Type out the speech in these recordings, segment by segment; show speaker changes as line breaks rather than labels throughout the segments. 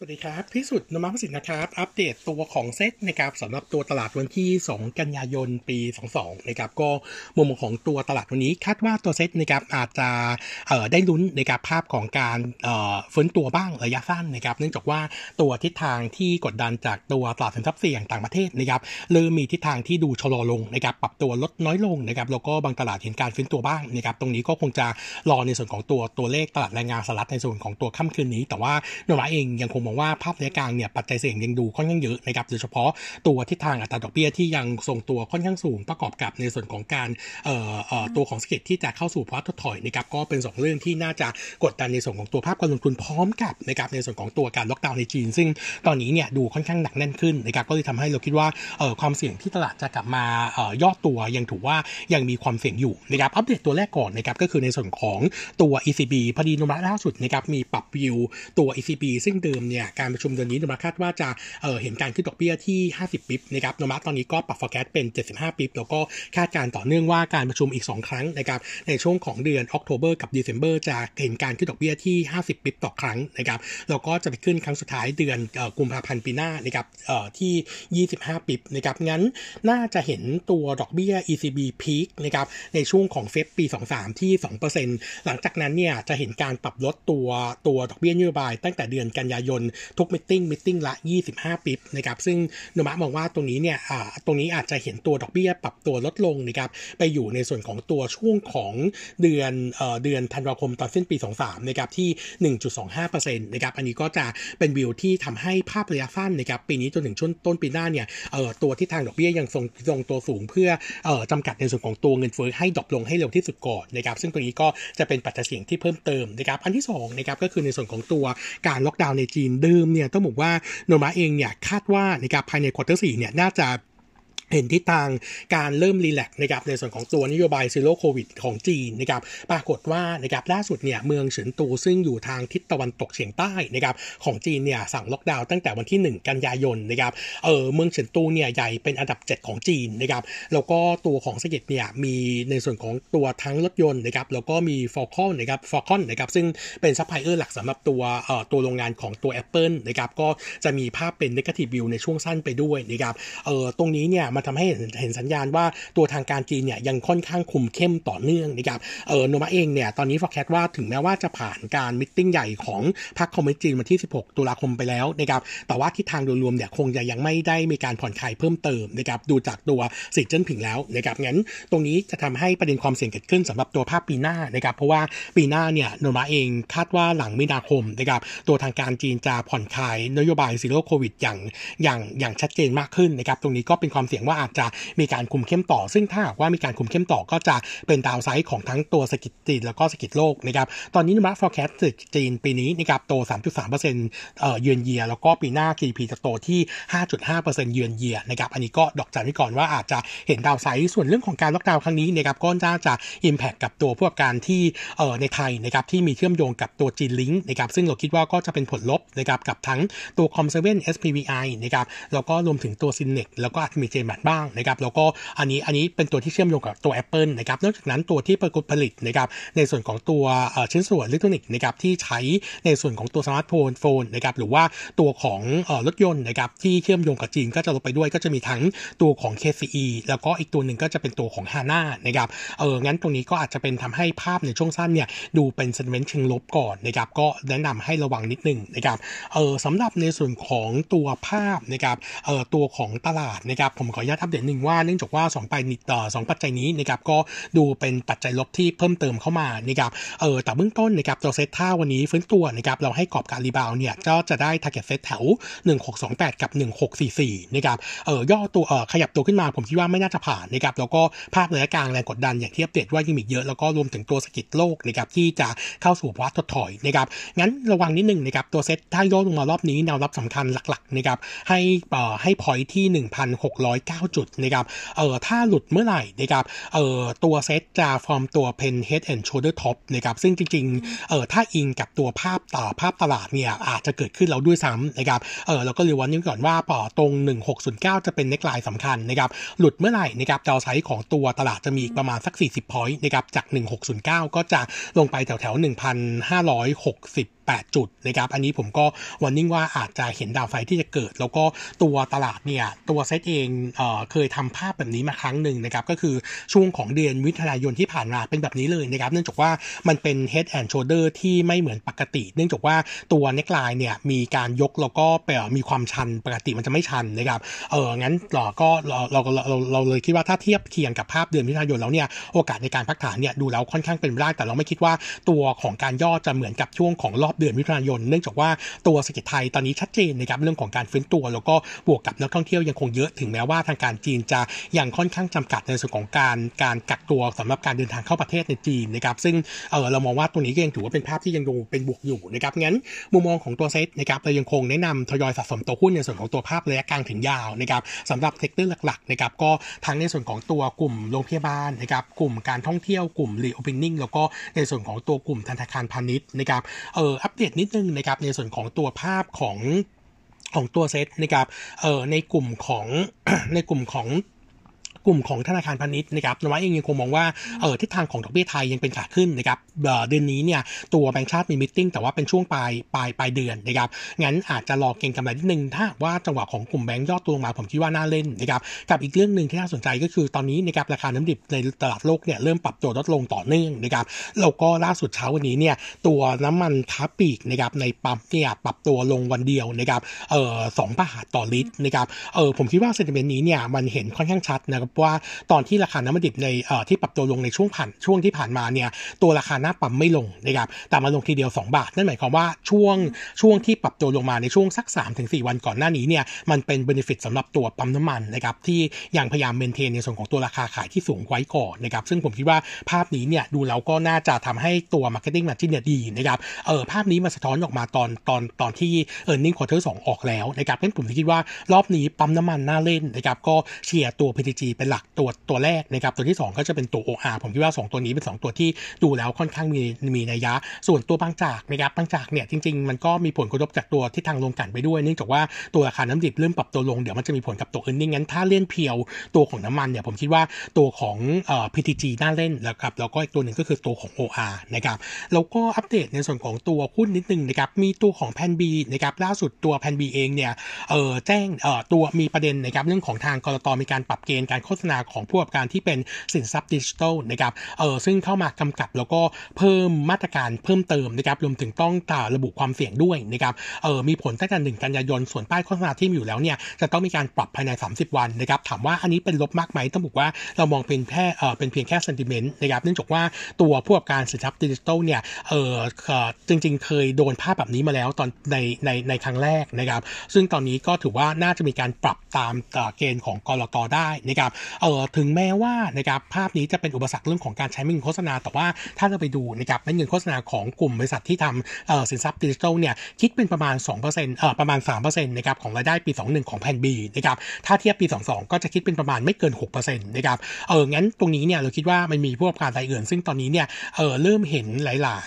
สวัสดีครับ พิสุทธิ์นมัสสินนะครับ อัปเดตตัวของเซ็ตนะครับสำหรับตัวตลาดวันที่ 2 กันยายนปี 22 นะครับ ก็มุมของตัวตลาดวันนี้คาดว่าตัวเซ็ตนะครับอาจจะได้ลุ้นนะครับภาพของการเฟื้นตัวบ้างระยะสั้นนะครับ เนื่องจากว่าตัวทิศทางที่กดดันจากตัวตลาดสินทรัพย์เสี่ยงต่างประเทศนะครับเริ่มมีทิศทางที่ดูชะลอลงนะครับปรับตัวลดน้อยลงนะครับแล้วก็บางตลาดเห็นการฟื้นตัวบ้างนะครับตรงนี้ก็คงจะรอในส่วนของตัวตัวเลขตลาดแรงงานสหรัฐในส่วนของตัวค่ำคืนนี้ แต่ว่า Nomura เองยังคงมองว่าภาพระยะกลางเนี่ยปัจจัยเสี่ยงยังดูค่อนข้างเยอะนะครับโดยเฉพาะตัวทิศทางอัตราดอกเบี้ยที่ยังทรงตัวค่อนข้างสูงประกอบกับในส่วนของการเอ่อเอ่อตัวของเศรษฐกิจที่จะเข้าสู่ภาวะถดถอยนะครับก็เป็น 2 เรื่องที่น่าจะกดดันในส่วนของตัวภาพการลงทุนพร้อมกับนะครับในส่วนของตัวการล็อกดาวน์ในจีน ซึ่งตอนนี้เนี่ยดูค่อนข้างหนักแน่นขึ้นนะครับก็เลยทำให้เราคิดว่าเอ่อความเสี่ยงที่ตลาดจะกลับมาเอ่อย่อตัวยังถือว่ายังมีความเสี่ยงอยู่นะครับอัปเดตตัวแรกก่อนนะครับก็คือในส่วนของตัว ECB พอดีนมระล่าสุดนะครับมีปรับวิวตัว ECB ซึ่งเดิมเนี่ยการประชุมเดือนนี้นมระคาดว่าจะเเห็นการขึ้นดอกเบี้ยที่ 50 ปิบนะครับนมระตอนนี้ก็ปรับ forecast เป็น 75 ปิบแล้วก็คาดการณ์ต่อเนื่องว่าการประชุมอีก 2 ครั้งนะครับในช่วงของเดือน October กับ December จะเห็นการขึ้นดอกเบี้ยที่ 50 ปิบต่อครั้งนะครับแล้วก็จะไปขึ้นครั้งสุดท้ายเดือนอกุมภาพันธ์ปีหน้านะครับที่ 25 ปิบนะครับงั้นน่าจะเห็นตัวดอกเบี้ย ECB peak นะครับในช่วงของเฟบปี 23 ที่ 2%หลังจากนั้นเนี่ยจะเห็นการปรับลดตัวตัวดอกเบี้ยนโยบายตั้งแต่เดือนกันยายนทุกมิ팅มิ팅ละ 25ปิบนะครับซึ่งโนมะมองว่าตรงนี้เนี่ยตรงนี้อาจจะเห็นตัวดอกเบี้ยปรับตัวลดลงนะครับไปอยู่ในส่วนของตัวช่วงของเดือนเอเดือนธันวาคมตอนสิ้นปี 23นะครับที่ 1.25%นะครับอันนี้ก็จะเป็นวิวที่ทำให้ภาพระยะสั้นนะครับปีนี้จนถึงช่วงต้นปีหน้าเนี่ยตัวทิศทางดอกเบี้ยยังทรงทรงตัวสูงเพื่ออ่อจำกัดในส่วนของตัวเงินเฟ้อให้ drop ลงให้เร็วที่สุดก่อนนะครับซึ่งตรงนี้ก็จะเป็นปัจจัยเสี่ยงที่เพิ่มเติมนะครับอันที่2นะครับก็คือในส่วนของตัวการล็อกดาวน์ในจีนเดิมเนี่ยต้องบอกว่า Nomura เองเนี่ยคาดว่านะครับภายใน quarter สี่เนี่ยน่าจะ เห็นทิศทางการเริ่ม relax นะครับในส่วนของตัวนโยบาย Zero COVID ของจีนนะครับปรากฏว่านะครับล่าสุดเนี่ยเมืองเฉิงตูซึ่งอยู่ทางทิศตะวันตกเฉียงใต้นะครับของจีนเนี่ยสั่งล็อกดาวน์ตั้งแต่วันที่ 1 กันยายนนะครับเออเมืองเฉิงตูเนี่ยใหญ่เป็นอันดับ 7 ของจีนนะครับแล้วก็ตัวของเกิตเนี่ยมีในส่วนของตัวทั้งรถยนต์นะครับแล้วก็มี Foxconn นะครับ Foxconn นะครับซึ่งเป็นซัพพลายเออร์หลักสำหรับตัวเอ่อตัวโรงงานของตัว Apple นะครับก็จะมีภาพเป็น negative view ในช่วงสั้นไปด้วยนะครับเออตรงนี้เนี่ยมันทำให้เห็นสัญญาณว่าตัวทางการจีนเนี่ยยังค่อนข้างคุมเข้มต่อเนื่องนะครับเออ Nomura เองเนี่ยตอนนี้ forecast ว่าถึงแม้ว่าจะผ่านการ meeting ใหญ่ของพรรคคอมมิวนิสต์จีนวันที่ 16 ตุลาคมไปแล้วนะครับแต่ว่าทิศทางโดยรวมเนี่ยคงจะยังไม่ได้มีการผ่อนคลายเพิ่มเติมนะครับดูจากตัวสีจิ้นผิงแล้วนะครับงั้นตรงนี้จะทำให้ประเด็นความเสี่ยงเกิดขึ้นสำหรับตัวภาพปีหน้านะครับเพราะว่าปีหน้าเนี่ย Nomura เองคาดว่าหลังมีนาคมนะครับตัวทางการจีนจะผ่อนคลายนโยบาย Zero COVID อย่างอย่างอย่างชัดเจนมากขึ้นนะครับตรงนี้ก็เป็นความเสี่ยงว่าอาจจะมีการคุมเข้มต่อ ซึ่งถ้าหากว่ามีการคุมเข้มต่อก็จะเป็น downside ของทั้งตัวเศรษฐกิจจีนแล้วก็เศรษฐกิจโลกนะครับตอนนี้โนมูระ forecast จีนปีนี้นะครับโต 3.3%เอ่อเยือนเยีย แล้วก็ปีหน้า GDP จะโตที่ 5.5%เยือนเยียนะครับอันนี้ก็ดอกจันไว้ก่อนว่าอาจจะเห็น downside ส่วนเรื่องของการล็อกดาวน์ครั้งนี้นะครับก็น่าจะ Impact กับตัวผู้ประกอบการที่เอ่อในไทยนะครับที่มีเชื่อมโยงกับตัวจีนลิงก์นะครับซึ่งเราคิดว่าก็จะเป็นผลลบนะครับกับทั้งตัว COM7 SPVI นะครับแล้วก็รวมถึงตัว Synnex แล้วก็อาจจะมี Jaymart บ้างนะครับแล้วก็อันนี้อันนี้เป็นตัวที่เชื่อมโยงกับตัว Apple นะครับนอกจากนั้นตัวที่ประกผลิตนะครับในส่วนของตัวชิ้นส่วนอิเล็กทรอนิกส์นะครับที่ใช้ในส่วนของตัวสมาร์ทโฟนโฟนนะครับหรือว่าตัวของรถยนต์นะครับที่เชื่อมโยงกับจีนก็จะลงไปด้วยก็จะมีทั้งตัวของ KCE แล้วก็อีกตัวหนึ่งก็จะเป็นตัวของ HANA นะครับเอองั้นตรงนี้ก็อาจจะเป็นทำให้ภาพในช่วงสั้นเนี่ยดูเป็นเซนเมนต์เชิงลบก่อนนะครับก็แนะนำให้ระวังนิดนึงนะครับเออสำหรับในส่วนของตัวภาพนะครับเออตัวของตลาดนะครับผมขออนุญาตอัปเดตหนึ่งว่าเนื่องจากว่า2ไปต่อ2ปัจจัยนี้นะครับก็ดูเป็นปัจจัยลบที่เพิ่มเติมเข้ามานะครับเออแต่เบื้องต้นนะครับตัวเซตท่าวันนี้ฟื้นตัวนะครับเราให้กรอบการรีบาวเนี่ยก็จะได้ target set แถว 1628 กับ 1644นะครับเออย่อตัวเออขยับตัวขึ้นมาผมคิดว่าไม่น่าจะผ่านนะครับแล้วก็ภาพระยะกลางแรงกดดันอย่างที่อัปเดตว่ายังมีเยอะแล้วก็รวมถึงตัวเศรษฐกิจโลกนะครับที่จะเข้าสู่ภาวะถดถอยนะครับงั้นระวังนิดนึงนะครับตัวเซตถ้าย่อลงมารอบนี้แนวรับสำคัญหลักๆนะครับให้เอ่อให้พอยที่ 1,609จุดนะครับเออถ้าหลุดเมื่อไหร่นะครับเอ่อตัวเซตจะฟอร์มตัวเป็น head and shoulder top นะครับซึ่งจริงๆเอ่อถ้าอิงกับตัวภาพต่อภาพตลาดเนี่ยอาจจะเกิดขึ้นแล้วด้วยซ้ำนะครับเออเราก็เรียกว่านี่ก่อนว่าปอตรง 1609 จะเป็นเน็กไลน์สำคัญนะครับหลุดเมื่อไหร่นะครับดาวไซด์ของตัวตลาดจะมีประมาณสัก 40 point นะครับจาก 1609 ก็จะลงไปแถวแถว 1,560 8 จุดนะครับอันนี้ผมก็วันนิ่งว่าอาจจะเห็นดาวไฟที่จะเกิด แล้วก็ตัวตลาดเนี่ยตัวเซตเองเออเคยทำภาพแบบนี้มาครั้งหนึ่งนะครับก็คือช่วงของเดือนมิถุนายนที่ผ่านมาเป็นแบบนี้เลยนะครับเนื่องจากว่ามันเป็น head and shoulder ที่ไม่เหมือนปกติ เนื่องจากว่าตัวเน็กไลน์เนี่ยมีการยกแล้วก็มีความชันปกติมันจะไม่ชันนะครับเอองั้นเราก็เราเราเราเราเลยคิดว่าถ้าเทียบเคียงกับภาพเดือนมิถุนายนแล้วเนี่ยโอกาสในการพักฐานเนี่ยดูแล้วค่อนข้างเป็นไปได้แต่เราไม่คิดว่าตัวของการย่อจะเหมือนกับช่วงของรอบเดือนมิถุนายน เนื่องจากว่าตัวเศรษฐกิจไทยตอนนี้ชัดเจนนะครับเรื่องของการฟื้นตัว แล้วก็บวกกับนักท่องเที่ยวยังคงเยอะถึงแม้ว่าทางการจีนจะยังค่อนข้างจำกัดในส่วนของการการกักตัวสำหรับการเดินทางเข้าประเทศในจีนนะครับซึ่งเออเรามองว่าตัวนี้ก็ยังถือว่าเป็นภาพที่ยังดูเป็นบวกอยู่นะครับงั้นมุมมองของตัวเซตนะครับเรายังคงแนะนำทยอยสะสมตัวหุ้นในส่วนของตัวภาพระยะกลางถึงยาวนะครับสำหรับ sector หลักๆนะครับก็ทั้งในส่วนของตัวกลุ่มโรงพยาบาลนะครับกลุ่มการท่องเที่ยวกลุ่ม reopening แล้วก็ในส่วนของตัวกลุ่มธนาคารพาณิชย์นะครับเอออัปเดตนิดนึงนะครับในส่วนของตัวภาพของของตัวเซตนะครับเออในกลุ่มของในกลุ่มของ กลุ่มของธนาคารพาณิชย์นะครับนวัเองยังคงมองว่าเออทิศทางของดอกเบี้ยไทยยังเป็นขาขึ้นนะครับเดือนนี้เนี่ยตัวแบงก์ชาติมีมิ팅แต่ว่าเป็นช่วงปลายปลายปลายเดือนนะครับงั้นอาจจะรอเก็งกำไรนิดนึงถ้าว่าจังหวะของกลุ่มแบงก์ยอดตัวลงมาผมคิดว่าน่าเล่นนะครับกับอีกเรื่องหนึ่งที่น่าสนใจก็คือตอนนี้นะครับราคาน้ำดิบในตลาดโลกเนี่ยเริ่มปรับตัวลดลงต่อเนื่องนะครับแล้วก็ล่าสุดเช้าวันนี้เนี่ยตัวน้ำมันค้าปีกนะครับในปั๊มเนี่ยปรับตัวลงวันเดียวนะครับเออสองบาทต่อลิตรนะครับเออผมคิดว่าเซนติเมนต์นี้เนี่ยมันเห็นค่อนข้างชัดนะครับว่าตอนที่ราคาน้ำมันดิบในเอ่อที่ปรับตัวลงในช่วงผ่านช่วงที่ผ่านมาเนี่ยตัวราคาหน้าปั๊มไม่ลงนะครับแต่มาลงทีเดียว 2 บาท นั่นหมายความว่าช่วงช่วงที่ปรับตัวลงมาในช่วงสัก 3-4 วันก่อนหน้านี้เนี่ยมันเป็นเบนฟิตสำหรับตัวปั๊มน้ำมันนะครับที่ยังพยายามเมนเทนในส่วนของตัวราคาขายที่สูงไว้ก่อนนะครับซึ่งผมคิดว่าภาพนี้เนี่ยดูแล้วก็น่าจะทำให้ตัว Marketing Margin เนี่ยดีนะครับเออภาพนี้มาสะท้อนออกมาตอนตอนตอนที่ e a r n i n g Quarter 2 ออกแล้วนะครับงั้นผมคิดว่ารอบนี้ปั๊มน้ำมันน่าเล่นนะครับก็เชียร์ตัว PTG เป็นหลักตัวตัวแรกนะครับตัวที่ 2 ก็จะเป็นตัว OR ผมคิดว่า 2 ตัวนี้เป็น 2 ตัวที่ดูแล้วค่อนข้างมีมีนัยยะ ส่วนตัวบางจากนะครับบางจากเนี่ยจริงๆ มันก็มีผลกระทบจากตัวที่ทางลงกันไปด้วยเนื่องจากว่าตัวราคาน้ำดิบเริ่มปรับตัวลงเดี๋ยวมันจะมีผลกับตัวอื่นนี่งั้นถ้าเล่นเพียวตัวของน้ำมันเนี่ยผมคิดว่าตัวของเอ่อ PTG น่าเล่นแล้วครับแล้วก็อีกตัวหนึ่งก็คือตัวของ OR นะครับแล้วก็อัปเดตในส่วนของตัวหุ้นนิดนึงนะครับมีตัวของแพนบีนะครับล่าสุดตัวแพนบีเองเนี่ยเอ่อแจ้งเอ่อตัวมีประเด็นนะครับเรื่องของทางกรตมีการปรับเกณฑ์การโฆษณาของผู้ประกอบการที่เป็นสินทรัพย์ดิจิทัลนะครับเออซึ่งเข้ามากำกับแล้วก็เพิ่มมาตรการเพิ่มเติมนะครับรวมถึงต้องตาระบุความเสี่ยงด้วยนะครับเออมีผลตั้งแต่หนึ่งกันยายนส่วนป้ายโฆษณาที่มีอยู่แล้วเนี่ยจะต้องมีการปรับภายใน 30 วันนะครับถามว่าอันนี้เป็นลบมากไหมต้องบอกว่าเรามองเป็นแค่เออเป็นเพียงแค่เซนติเมนต์นะครับเนื่องจากว่าตัวผู้ประกอบการสินทรัพย์ดิจิทัลเนี่ยเออจริง ๆ เคยโดนภาพแบบนี้มาแล้วตอนในในในครั้งแรกนะครับซึ่งตอนนี้ก็ถือว่าน่าจะมีการปรับตามเกณฑ์ของกรตได้นะครับเออถึงแม้ว่านะครับภาพนี้จะเป็นอุปสรรคเรื่องของการใช้เงินโฆษณา แต่ว่าถ้าเราไปดูนะครับเงินโฆษณาของกลุ่มบริษัทที่ทำเออสินทรัพย์ดิจิทัลเนี่ยคิดเป็นประมาณ2%เอ่อประมาณ3%นะครับของรายได้ปี 21 ของแพนบีนะครับถ้าเทียบปี 22 ก็จะคิดเป็นประมาณไม่เกิน6%นะครับเอองั้นตรงนี้เนี่ยเราคิดว่ามันมีผู้ประกอบการรายอื่น ซึ่งตอนนี้เนี่ยเออเริ่มเห็นหลา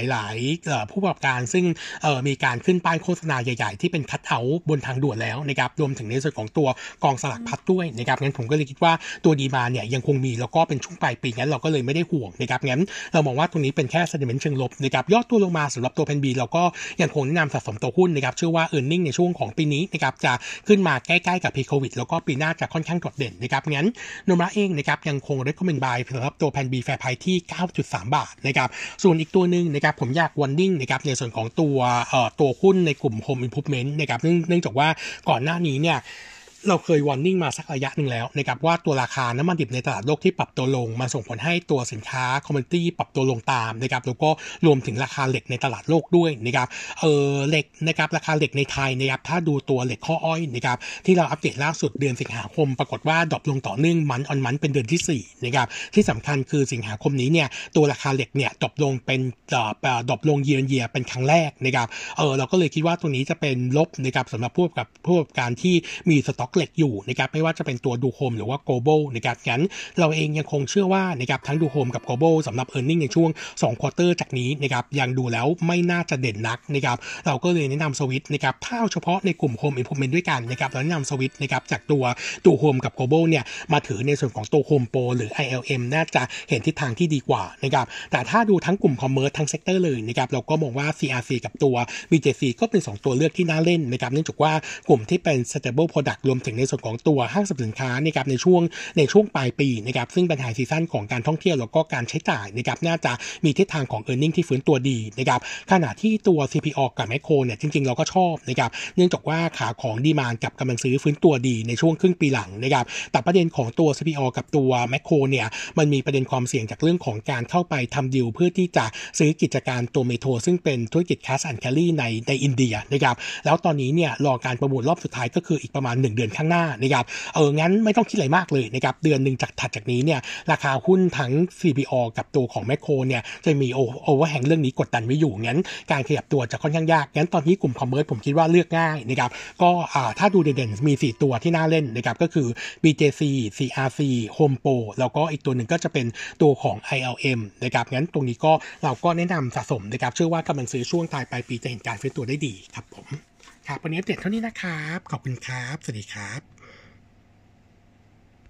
ย ๆ หลายๆเอ่อผู้ประกอบการซึ่งเออมีการขึ้นป้ายโฆษณาใหญ่ ๆ ที่เป็นคัดเอาบนทางด่วนแล้วนะครับรวมถึงในส่วนของตัวกองสลากพัดด้วยนะครับงั้นผมก็เลยคิดว่าตัวดีมาเนี่ยยังคงมีแล้วก็เป็นช่วงปลายปีงั้นเราก็เลยไม่ได้ห่วงนะครับงั้นเรามองว่าตรงนี้เป็นแค่ sentiment เชิงลบนะครับยอดตัวลงมาสำหรับตัวแพนบีเราก็ยังคงแนะนำสะสมตัวหุ้นนะครับเชื่อว่า e a r n i n g ในช่วงของปีนี้นะครับจะขึ้นมาใกล้ๆกับ pre covid แล้วก็ปีหน้าจะค่อนข้างโดดเด่นนะครับงั้นโนมูระเองนะครับยังคง recommend buy สำหรับตัว Plan B fair price ที่ 9.3 บาทนะครับส่วนอีกตัวหนึ่งนะครับผมอยาก warning นะครับในส่วนของตัวเอ่อตัวหุ้นในกลุ่ม home improvement นะครับเนื่องจากว่าก่อนหน้านี้เนี่ย เราเคย warning มาสักระยะหนึ่งแล้วนะครับว่าตัวราคาน้ำมันดิบในตลาดโลกที่ปรับตัวลงมาส่งผลให้ตัวสินค้า commodity ปรับตัวลงตามนะครับแล้วก็รวมถึงราคาเหล็กในตลาดโลกด้วยนะครับเออเหล็กนะครับราคาเหล็กในไทยนะครับถ้าดูตัวเหล็กข้ออ้อยนะครับที่เราอัปเดตล่าสุดเดือนสิงหาคม ปรากฏว่า drop ลงต่อเนื่อง month on month เป็นเดือนที่4นะครับที่สำคัญคือสิงหาคมนี้เนี่ยตัวราคาเหล็กเนี่ย drop ลงเป็น drop ลง year on year เป็นครั้งแรกนะครับเออเราก็เลยคิดว่าตัวนี้จะเป็นลบนะครับสำหรับผู้ประกอบผู้ประกอบการที่มีสต็อกเหล็กอยู่นะครับไม่ว่าจะเป็นตัว DoHome หรือว่า Global นะครับงั้นเราเองยังคงเชื่อว่านะครับทั้ง DoHome กับ Global สำหรับ e a r n i n g ในช่วง2 quarter จากนี้นะครับยังดูแล้วไม่น่าจะเด่นนักนะครับเราก็เลยแนะนำสวิตนะครับถ้าเฉพาะในกลุ่ม home improvement ด้วยกันนะครับเราแนะนำสวิตนะครับจากตัว DoHome กับ Global เนี่ยมาถือในส่วนของตัว HomePro หรือ ILM น่าจะเห็นทิศทางที่ดีกว่านะครับแต่ถ้าดูทั้งกลุ่ม commerce ทั้ง sector เลยนะครับเราก็มองว่า CRC กับตัว BJC ก็เป็น 2 ตัวเลือกที่น่าเล่นนะครับเนื่องจากว่ากลุ่มที่เป็น stable product รวมถึงในส่วนของตัวห้างสรรพสินค้านะครับในช่วงในช่วงปลายปีนะครับซึ่งเป็น high season ของการท่องเที่ยวแล้วก็การใช้จ่ายนะครับน่าจะมีทิศทางของ e a r n i n g ที่ฟื้นตัวดีนะครับขณะที่ตัว CPO กับแมคโครเนี่ยจริงๆ เราก็ชอบนะครับเนื่องจากว่าขาของ demand กับกำลังซื้อฟื้นตัวดีในช่วงครึ่งปีหลังนะครับแต่ประเด็นของตัว CPO กับตัวแมคโครเนี่ยมันมีประเด็นความเสี่ยงจากเรื่องของการเข้าไปทำดีลเพื่อที่จะซื้อกิจการตัว Metro ซึ่งเป็นธุรกิจ cash and carry ในในอินเดียนะครับแล้วตอนนี้เนี่ยรอการประมูลรอบสุดท้ายก็คืออีกประมาณ 1 เดือนข้างหน้านะครับเอองั้นไม่ต้องคิดอะไรมากเลยนะครับเดือนหนึ่งจากถัดจากนี้เนี่ยราคาหุ้นทั้ง CPALL กับตัวของแมคโครเนี่ยจะมี overhang เรื่องนี้กดดันไว้อยู่งั้น การขยับตัวจะค่อนข้างยากงั้นตอนนี้กลุ่ม commerce ผมคิดว่าเลือกง่ายนะครับก็ถ้าดูเด่นๆมี 4 ตัวที่น่าเล่นนะครับก็คือ BJC CRC Home Pro แล้วก็อีกตัวหนึ่งก็จะเป็นตัวของ ILM นะครับงั้นตรงนี้ก็เราก็แนะนำสะสมนะครับเชื่อว่ากำลังซื้อช่วงปลายปลายปีจะเห็นการฟื้นตัวได้ดีครับผม ครับวันนี้อัปเดตเท่านี้นะครับ ขอบคุณครับ สวัสดีครับ